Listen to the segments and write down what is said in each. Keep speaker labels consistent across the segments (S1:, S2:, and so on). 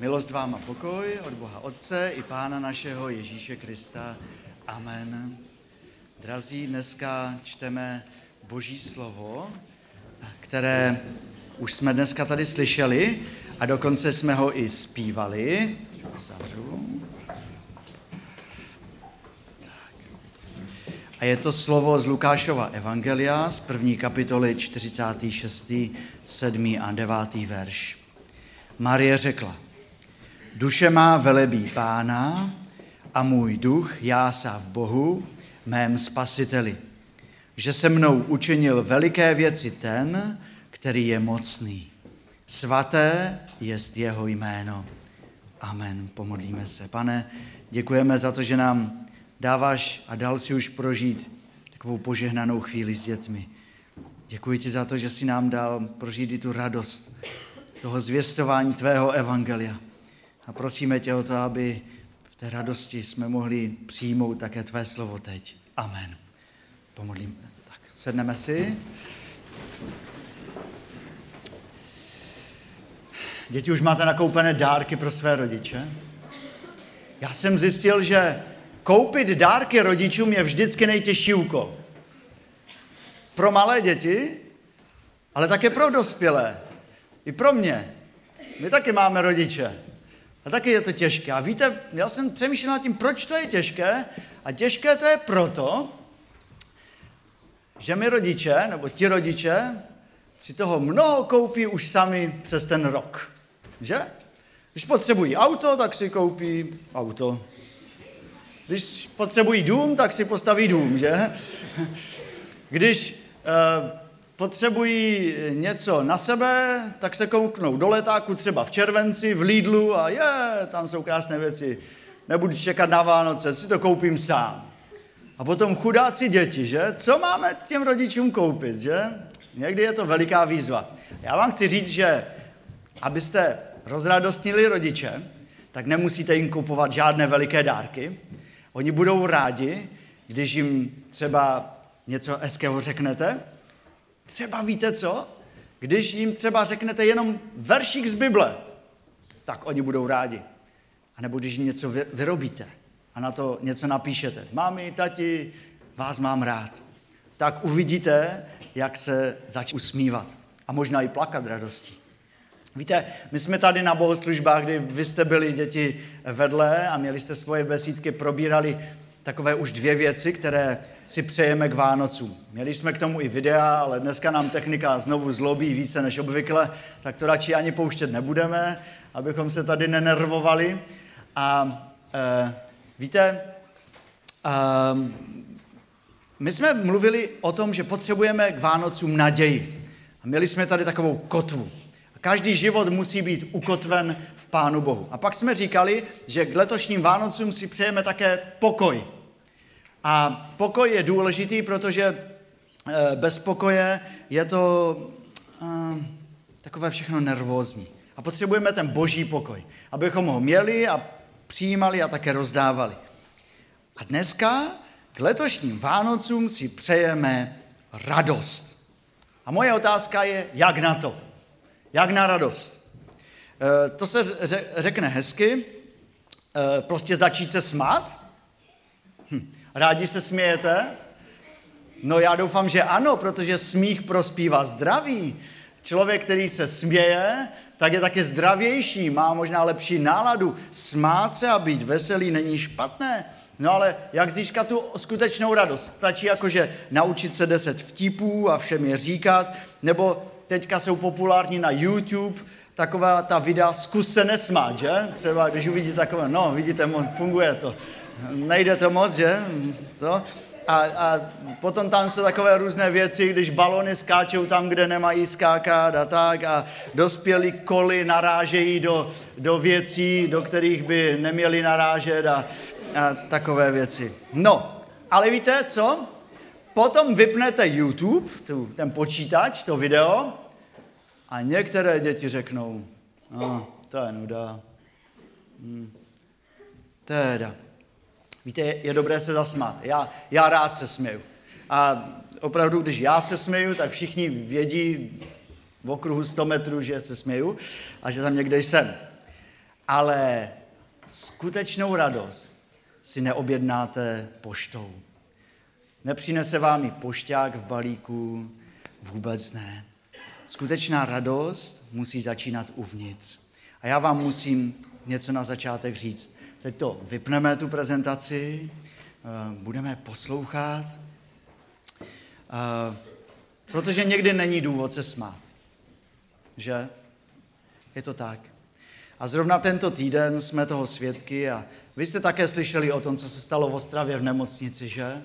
S1: Milost vám a pokoj od Boha Otce i Pána našeho Ježíše Krista. Amen. Drazí, dneska čteme Boží slovo, které už jsme dneska tady slyšeli a dokonce jsme ho i zpívali. A je to slovo z Lukášova Evangelia z první kapitoly 46., 7. a 9. verš. Marie řekla, duše má velebí pána a můj duch jásá v Bohu, mém spasiteli, že se mnou učinil veliké věci ten, který je mocný. Svaté jest jeho jméno. Amen. Pomodlíme se. Pane, děkujeme za to, že nám dáváš a dal si už prožít takovou požehnanou chvíli s dětmi. Děkuji ti za to, že si nám dal prožít i tu radost toho zvěstování tvého evangelia. A prosíme tě o to, aby v té radosti jsme mohli přijmout také tvé slovo teď. Amen. Pomodlíme. Tak, sedneme si. Děti, už máte nakoupené dárky pro své rodiče? Já jsem zjistil, že koupit dárky rodičům je vždycky nejtěžší úkol. Pro malé děti, ale také pro dospělé. I pro mě. My taky máme rodiče. A taky je to těžké. A víte, já jsem přemýšlel nad tím, proč to je těžké. A těžké to je proto, že my rodiče, nebo ti rodiče, si toho mnoho koupí už sami přes ten rok. Že? Když potřebují auto, tak si koupí auto. Když potřebují dům, tak si postaví dům, že? Když uh, potřebují něco na sebe, tak se kouknou do letáku třeba v červenci, v Lidlu a je, tam jsou krásné věci. Nebudu čekat na Vánoce, si to koupím sám. A potom chudáci děti, že? Co máme těm rodičům koupit, že? Někdy je to veliká výzva. Já vám chci říct, že abyste rozradostnili rodiče, tak nemusíte jim kupovat žádné veliké dárky. Oni budou rádi, když jim třeba něco hezkého řeknete. Třeba víte co? Když jim třeba řeknete jenom veršík z Bible, tak oni budou rádi. A nebo když jim něco vyrobíte a na to něco napíšete. Mami, tati, vás mám rád. Tak uvidíte, jak se začne usmívat. A možná i plakat radostí. Víte, my jsme tady na bohoslužbách, kdy vy jste byli děti vedle a měli jste svoje besídky, probírali takové už dvě věci, které si přejeme k Vánocům. Měli jsme k tomu i videa, ale dneska nám technika znovu zlobí více než obvykle, tak to radši ani pouštět nebudeme, abychom se tady nenervovali. A e, víte, e, my jsme mluvili o tom, že potřebujeme k Vánocům naději. A měli jsme tady takovou kotvu. Každý život musí být ukotven v Pánu Bohu. A pak jsme říkali, že k letošním Vánocům si přejeme také pokoj. A pokoj je důležitý, protože eh, bez pokoje je to uh, takové všechno nervózní. A potřebujeme ten boží pokoj, abychom ho měli a přijímali a také rozdávali. A dneska k letošním Vánocům si přejeme radost. A moje otázka je, jak na to? Jak na radost? E, to se řekne hezky, e, prostě začít se smát? Hm. Rádi se smějete? No já doufám, že ano, protože smích prospívá zdraví. Člověk, který se směje, tak je také zdravější, má možná lepší náladu. Smát se a být veselý není špatné. No ale jak získat tu skutečnou radost? Stačí jakože naučit se deset vtipů a všem je říkat, nebo teďka jsou populární na YouTube, taková ta videa zkus se nesmát, že? Třeba když uvidíte takové, no vidíte, funguje to. Nejde to moc, že? Co? A, a potom tam jsou takové různé věci, když balony skáčou tam, kde nemají skákat a tak a dospělí koly narážejí do, do věcí, do kterých by neměli narážet a, a takové věci. No, ale víte co? Potom vypnete YouTube, tu, ten počítač, to video, a některé děti řeknou, no, to je nuda. Hmm. Teda. Víte, je, dobré se zasmát. Já, já rád se směju. A opravdu, když já se směju, tak všichni vědí v okruhu 100 metrů, že se směju a že tam někde jsem. Ale skutečnou radost si neobjednáte poštou. Nepřinese vám i pošťák v balíku, vůbec ne. Skutečná radost musí začínat uvnitř. A já vám musím něco na začátek říct. Teď to vypneme, tu prezentaci, eh, budeme poslouchat, eh, protože někdy není důvod se smát. Že? Je to tak. A zrovna tento týden jsme toho svědky a vy jste také slyšeli o tom, co se stalo v Ostravě v nemocnici, že?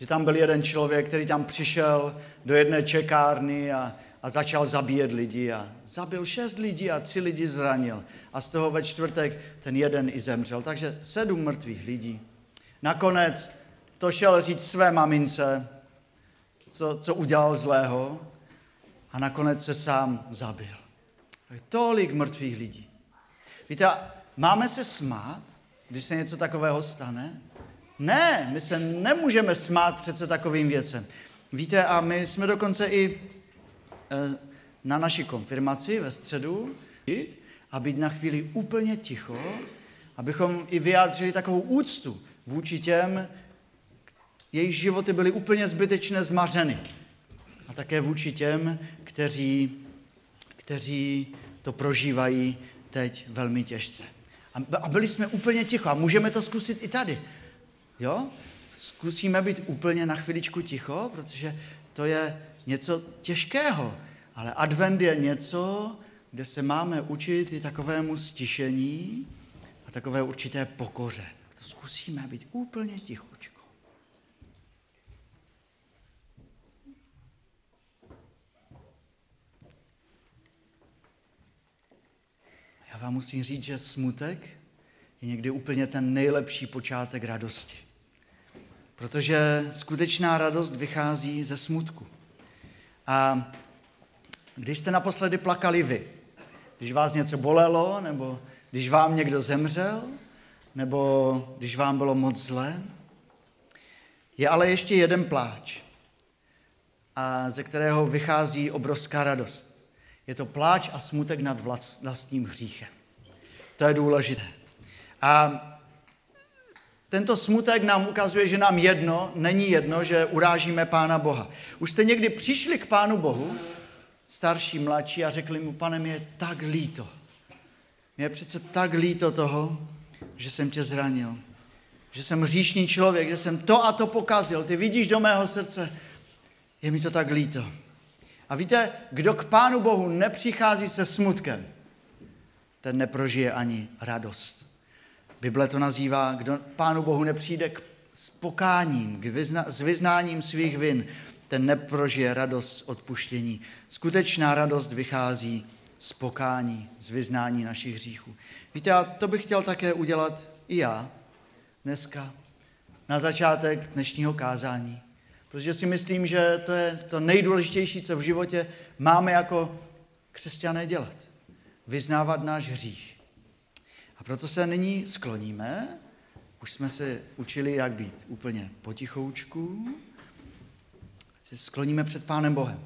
S1: Že tam byl jeden člověk, který tam přišel do jedné čekárny a, a začal zabíjet lidi a zabil šest lidí a tři lidi zranil. A z toho ve čtvrtek ten jeden i zemřel. Takže sedm mrtvých lidí. Nakonec to šel říct své mamince, co, co udělal zlého a nakonec se sám zabil. Tolik mrtvých lidí. Víte, máme se smát, když se něco takového stane? Ne, my se nemůžeme smát přece takovým věcem. Víte, a my jsme dokonce i na naší konfirmaci ve středu a být na chvíli úplně ticho, abychom i vyjádřili takovou úctu vůči těm, jejich životy byly úplně zbytečně zmařeny. A také vůči těm, kteří, kteří to prožívají teď velmi těžce. A byli jsme úplně ticho a můžeme to zkusit i tady. Jo? Zkusíme být úplně na chviličku ticho, protože to je něco těžkého. Ale advent je něco, kde se máme učit i takovému stišení a takové určité pokoře. To zkusíme být úplně tichočko. Já vám musím říct, že smutek je někdy úplně ten nejlepší počátek radosti. Protože skutečná radost vychází ze smutku. A když jste naposledy plakali vy, když vás něco bolelo, nebo když vám někdo zemřel, nebo když vám bylo moc zlé, je ale ještě jeden pláč, a ze kterého vychází obrovská radost. Je to pláč a smutek nad vlastním hříchem. To je důležité. A tento smutek nám ukazuje, že nám jedno, není jedno, že urážíme Pána Boha. Už jste někdy přišli k Pánu Bohu, starší, mladší, a řekli mu, pane, mě je tak líto. Mě je přece tak líto toho, že jsem tě zranil. Že jsem hříšný člověk, že jsem to a to pokazil. Ty vidíš do mého srdce, je mi to tak líto. A víte, kdo k Pánu Bohu nepřichází se smutkem, ten neprožije ani radost. Bible to nazývá, kdo Pánu Bohu nepřijde k spokáním, k vyzna, s vyznáním svých vin, ten neprožije radost z odpuštění. Skutečná radost vychází z pokání, z vyznání našich hříchů. Víte, a to bych chtěl také udělat i já dneska, na začátek dnešního kázání. Protože si myslím, že to je to nejdůležitější, co v životě máme jako křesťané dělat. Vyznávat náš hřích. Proto se nyní skloníme. Už jsme se učili, jak být úplně potichoučku. Se skloníme před Pánem Bohem.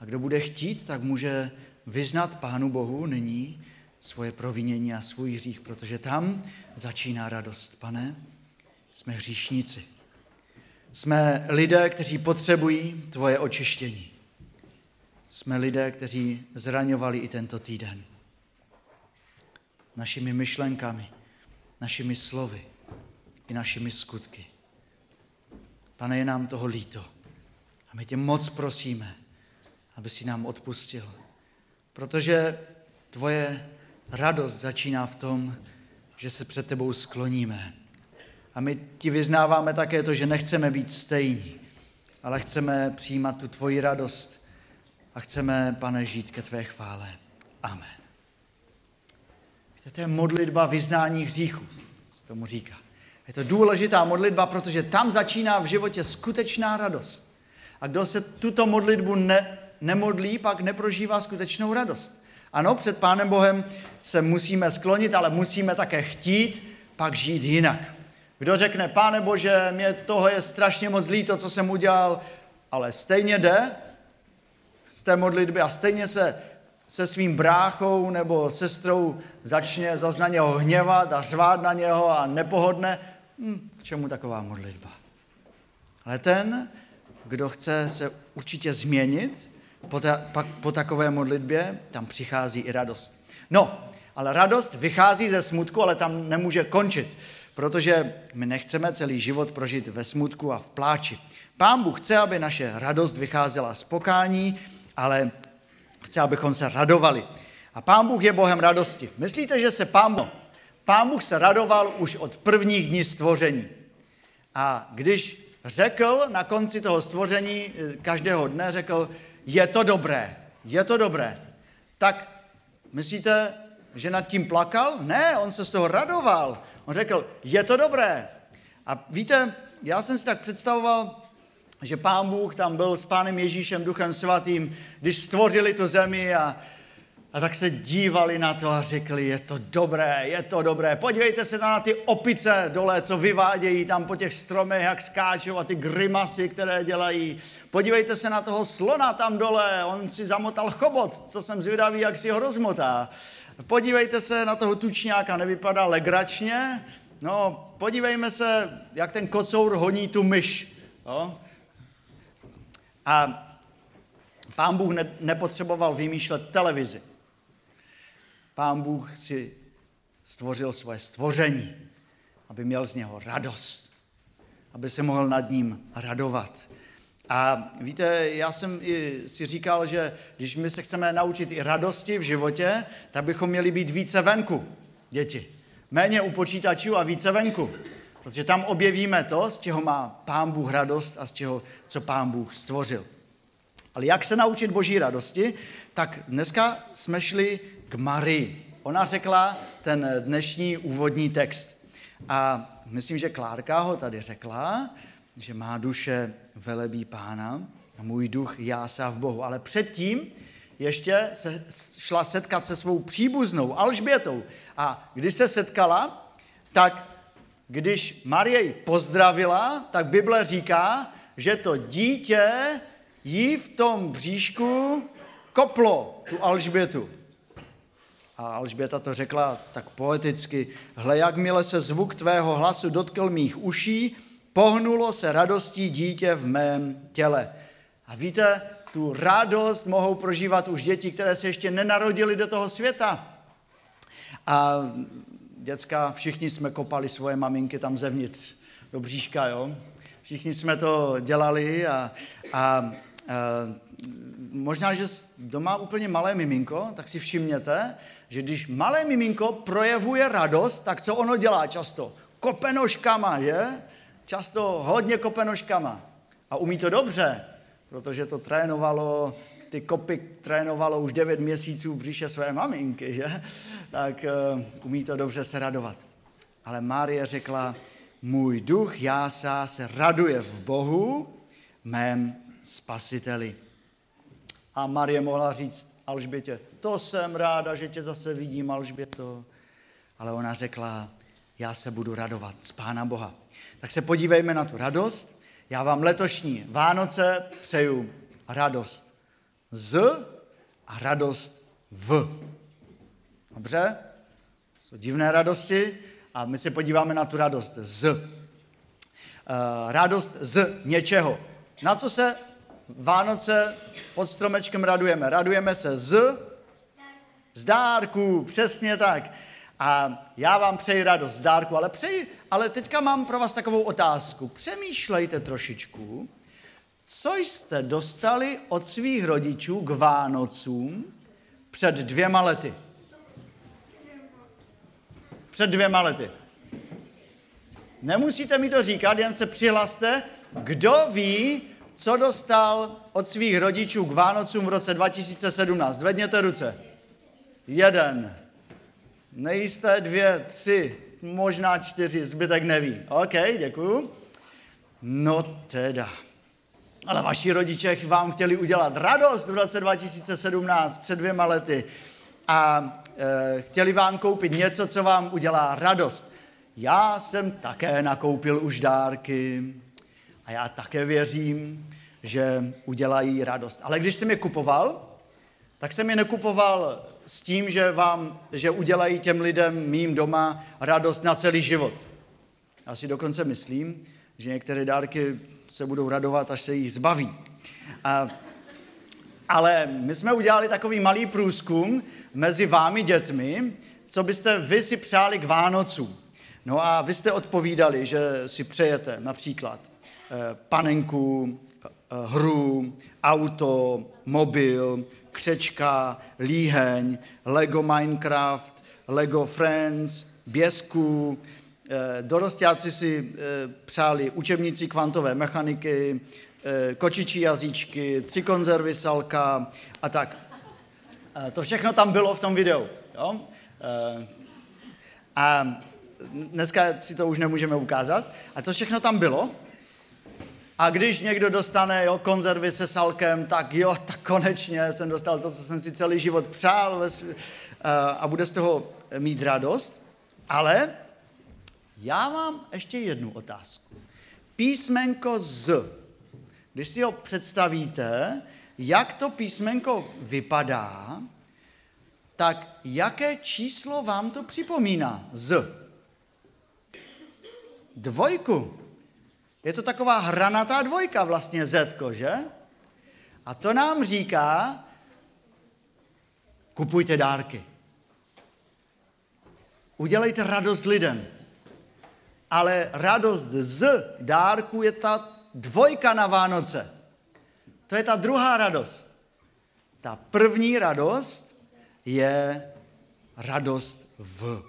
S1: A kdo bude chtít, tak může vyznat Pánu Bohu nyní svoje provinění a svůj hřích, protože tam začíná radost. Pane, jsme hříšníci. Jsme lidé, kteří potřebují tvoje očištění. Jsme lidé, kteří zraňovali i tento týden našimi myšlenkami, našimi slovy i našimi skutky. Pane, je nám toho líto. A my tě moc prosíme, aby si nám odpustil. Protože tvoje radost začíná v tom, že se před tebou skloníme. A my ti vyznáváme také to, že nechceme být stejní, ale chceme přijímat tu tvoji radost a chceme, pane, žít ke tvé chvále. Amen. To je modlitba vyznání hříchu, se tomu říká. Je to důležitá modlitba, protože tam začíná v životě skutečná radost. A kdo se tuto modlitbu ne, nemodlí, pak neprožívá skutečnou radost. Ano, před Pánem Bohem se musíme sklonit, ale musíme také chtít pak žít jinak. Kdo řekne, Páne Bože, mě toho je strašně moc líto, co jsem udělal, ale stejně jde z té modlitby a stejně se se svým bráchou nebo sestrou začne zase na něho hněvat a řvát na něho a nepohodne, hm, k čemu taková modlitba? Ale ten, kdo chce se určitě změnit po, ta, pak, po takové modlitbě, tam přichází i radost. No, ale radost vychází ze smutku, ale tam nemůže končit, protože my nechceme celý život prožít ve smutku a v pláči. Pán Bůh chce, aby naše radost vycházela z pokání, ale chce, abychom se radovali. A Pán Bůh je Bohem radosti. Myslíte, že se Pán Bůh, Pán Bůh se radoval už od prvních dní stvoření. A když řekl na konci toho stvoření, eh, každého dne řekl, je to dobré, je to dobré. Tak myslíte, že nad tím plakal? Ne, on se z toho radoval. On řekl, je to dobré. A víte, já jsem si tak představoval, že pán Bůh tam byl s pánem Ježíšem, duchem svatým, když stvořili tu zemi a, a tak se dívali na to a řekli, je to dobré, je to dobré. Podívejte se tam na ty opice dole, co vyvádějí tam po těch stromech, jak skáčou a ty grimasy, které dělají. Podívejte se na toho slona tam dole, on si zamotal chobot, to jsem zvědavý, jak si ho rozmotá. Podívejte se na toho tučňáka, nevypadá legračně. No, podívejme se, jak ten kocour honí tu myš. No. A pán Bůh ne, nepotřeboval vymýšlet televizi. Pán Bůh si stvořil svoje stvoření, aby měl z něho radost, aby se mohl nad ním radovat. A víte, já jsem si říkal, že když my se chceme naučit i radosti v životě, tak bychom měli být více venku, děti. Méně u počítačů a více venku. Protože tam objevíme to, z čeho má Pán Bůh radost a z čeho, co Pán Bůh stvořil. Ale jak se naučit boží radosti, tak dneska jsme šli k Marii. Ona řekla ten dnešní úvodní text. A myslím, že Klárka ho tady řekla, že má duše velebí pána a můj duch jásá v Bohu. Ale předtím ještě se šla setkat se svou příbuznou Alžbětou. A když se setkala, tak když Marie ji pozdravila, tak Bible říká, že to dítě jí v tom bříšku koplo, tu Alžbětu. A Alžběta to řekla tak poeticky, hle, jakmile se zvuk tvého hlasu dotkl mých uší, pohnulo se radostí dítě v mém těle. A víte, tu radost mohou prožívat už děti, které se ještě nenarodily do toho světa. A děcka, všichni jsme kopali svoje maminky tam zevnitř, do bříška, jo. Všichni jsme to dělali a, a, a možná, že doma úplně malé miminko, tak si všimněte, že když malé miminko projevuje radost, tak co ono dělá často? Kope nožkama, že? Často hodně kope nožkama. A umí to dobře, protože to trénovalo, ty kopy trénovalo už 9 měsíců v břiše své maminky, že? Tak uh, umí to dobře se radovat. Ale Márie řekla, můj duch jásá se raduje v Bohu, mém spasiteli. A Marie mohla říct Alžbětě, to jsem ráda, že tě zase vidím, Alžběto. Ale ona řekla, já se budu radovat z Pána Boha. Tak se podívejme na tu radost. Já vám letošní Vánoce přeju radost z a radost v. Dobře? Jsou divné radosti a my se podíváme na tu radost z. Uh, radost z něčeho. Na co se Vánoce pod stromečkem radujeme? Radujeme se z, z dárků, přesně tak. A já vám přeji radost z dárku, ale, přeji, ale teďka mám pro vás takovou otázku. Přemýšlejte trošičku, co jste dostali od svých rodičů k Vánocům před dvěma lety. Před dvěma lety. Nemusíte mi to říkat, jen se přihlaste, kdo ví, co dostal od svých rodičů k Vánocům v roce 2017. Zvedněte ruce. Jeden. Nejisté dvě, tři, možná čtyři, zbytek neví. OK, děkuju. No teda. Ale vaši rodiče vám chtěli udělat radost v roce 2017, před dvěma lety. A e, chtěli vám koupit něco, co vám udělá radost. Já jsem také nakoupil už dárky a já také věřím, že udělají radost. Ale když jsem je kupoval, tak jsem je nekupoval s tím, že, vám, že udělají těm lidem mým doma radost na celý život. Já si dokonce myslím, že některé dárky se budou radovat, až se jich zbaví. A, ale my jsme udělali takový malý průzkum mezi vámi dětmi, co byste vy si přáli k Vánocům. No a vy jste odpovídali, že si přejete například eh, panenku, eh, hru, auto, mobil, křečka, líheň, Lego Minecraft, Lego Friends, běsku. Eh, dorostáci si přáli učebnici kvantové mechaniky, kočičí jazyčky, tři konzervy salka a tak. To všechno tam bylo v tom videu. Jo? A dneska si to už nemůžeme ukázat. A to všechno tam bylo. A když někdo dostane jo, konzervy se salkem, tak jo, tak konečně jsem dostal to, co jsem si celý život přál ve svý, a bude z toho mít radost. Ale já mám ještě jednu otázku. Písmenko z. Když si ho představíte, jak to písmenko vypadá, tak jaké číslo vám to připomíná? Z. Dvojku. Je to taková hranatá dvojka vlastně Zetko, že? A to nám říká, kupujte dárky. Udělejte radost lidem. Ale radost z dárku je ta dvojka na Vánoce. To je ta druhá radost. Ta první radost je radost v.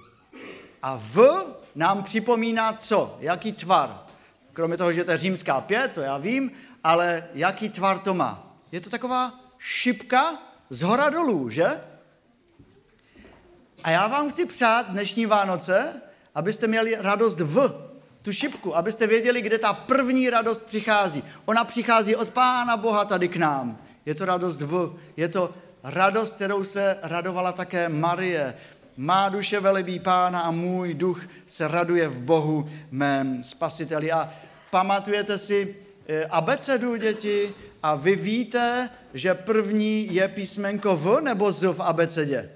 S1: A v nám připomíná co? Jaký tvar? Kromě toho, že to je římská pět, to já vím, ale jaký tvar to má? Je to taková šipka z hora dolů, že? A já vám chci přát dnešní Vánoce, abyste měli radost v tu šipku, abyste věděli, kde ta první radost přichází. Ona přichází od Pána Boha tady k nám. Je to radost v, je to radost, kterou se radovala také Marie. Má duše velebí pána a můj duch se raduje v Bohu mém spasiteli. A pamatujete si eh, abecedu, děti, a vy víte, že první je písmenko V nebo Z v abecedě?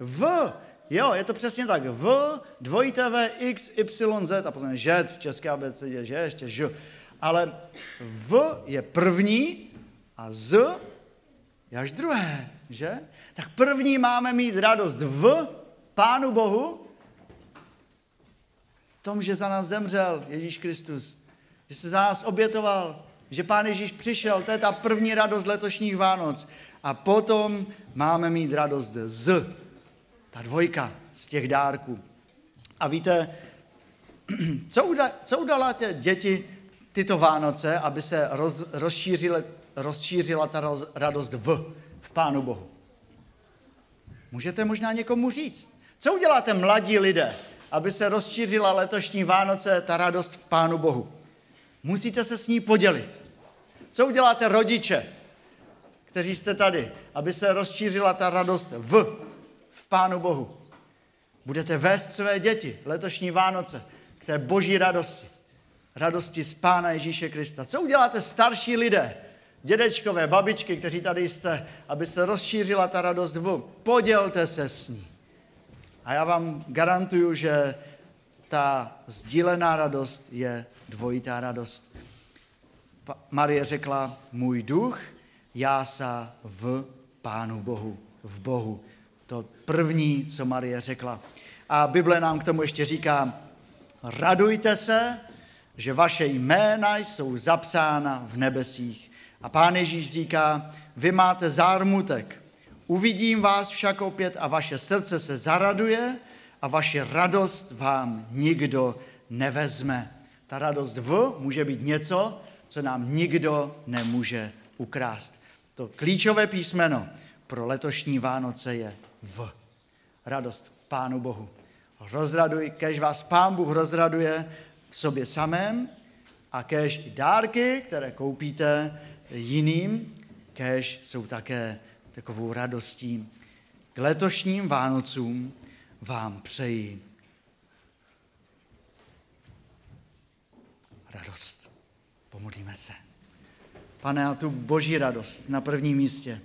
S1: V. Jo, je to přesně tak. V, dvojité V, X, Y, Z a potom Ž v české abecedě, že ještě Ž. Ale V je první a Z je až druhé, že? Tak první máme mít radost v Pánu Bohu, v tom, že za nás zemřel Ježíš Kristus, že se za nás obětoval, že Pán Ježíš přišel, to je ta první radost letošních Vánoc. A potom máme mít radost z, ta dvojka z těch dárků. A víte, co, uda, co udala tě děti tyto Vánoce, aby se roz, rozšířila, rozšířila ta roz, radost v, v Pánu Bohu? Můžete možná někomu říct. Co uděláte mladí lidé, aby se rozšířila letošní Vánoce ta radost v Pánu Bohu? Musíte se s ní podělit. Co uděláte rodiče, kteří jste tady, aby se rozšířila ta radost v, v Pánu Bohu? Budete vést své děti letošní Vánoce k té boží radosti. Radosti z Pána Ježíše Krista. Co uděláte starší lidé, dědečkové, babičky, kteří tady jste, aby se rozšířila ta radost v. Podělte se s ní. A já vám garantuju, že ta sdílená radost je dvojitá radost. Marie řekla, můj duch jásá v Pánu Bohu, v Bohu. To první, co Marie řekla. A Bible nám k tomu ještě říká, radujte se, že vaše jména jsou zapsána v nebesích. A pán Ježíš říká, vy máte zármutek, uvidím vás však opět a vaše srdce se zaraduje a vaše radost vám nikdo nevezme. Ta radost v může být něco, co nám nikdo nemůže ukrást. To klíčové písmeno pro letošní Vánoce je v. Radost v Pánu Bohu. Rozraduj, kež vás Pán Bůh rozraduje v sobě samém a kež dárky, které koupíte, jiným, kež jsou také takovou radostí. K letošním Vánocům vám přeji radost. Pomodlíme se. Pane, a tu boží radost na prvním místě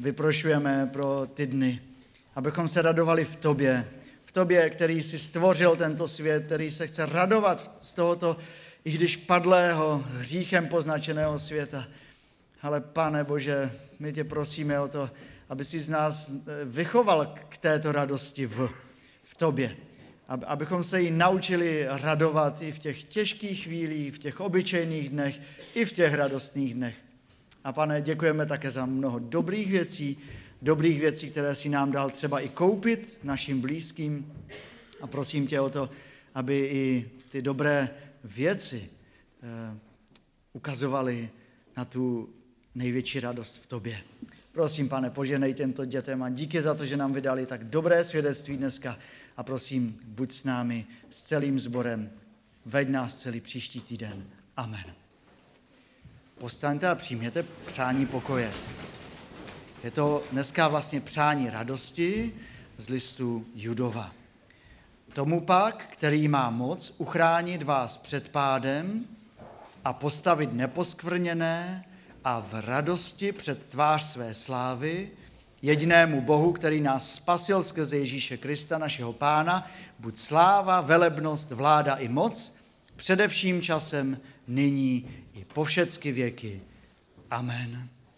S1: vyprošujeme pro ty dny, abychom se radovali v tobě, v tobě, který si stvořil tento svět, který se chce radovat z tohoto, i když padlého, hříchem poznačeného světa. Ale pane Bože, my tě prosíme o to, aby si z nás eh, vychoval k této radosti v, v tobě. Abychom se jí naučili radovat i v těch těžkých chvílích, v těch obyčejných dnech, i v těch radostných dnech. A pane, děkujeme také za mnoho dobrých věcí, dobrých věcí, které si nám dal třeba i koupit našim blízkým. A prosím tě o to, aby i ty dobré věci eh, ukazovaly na tu největší radost v tobě. Prosím, pane, poženej těmto dětem a díky za to, že nám vydali tak dobré svědectví dneska. A prosím, buď s námi, s celým sborem, veď nás celý příští týden. Amen. Postaňte a přijměte přání pokoje. Je to dneska vlastně přání radosti z listu Judova. Tomu pak, který má moc uchránit vás před pádem a postavit neposkvrněné a v radosti před tvář své slávy, jedinému Bohu, který nás spasil skrze Ježíše Krista, našeho Pána, buď sláva, velebnost, vláda i moc, především časem nyní i po všecky věky. Amen.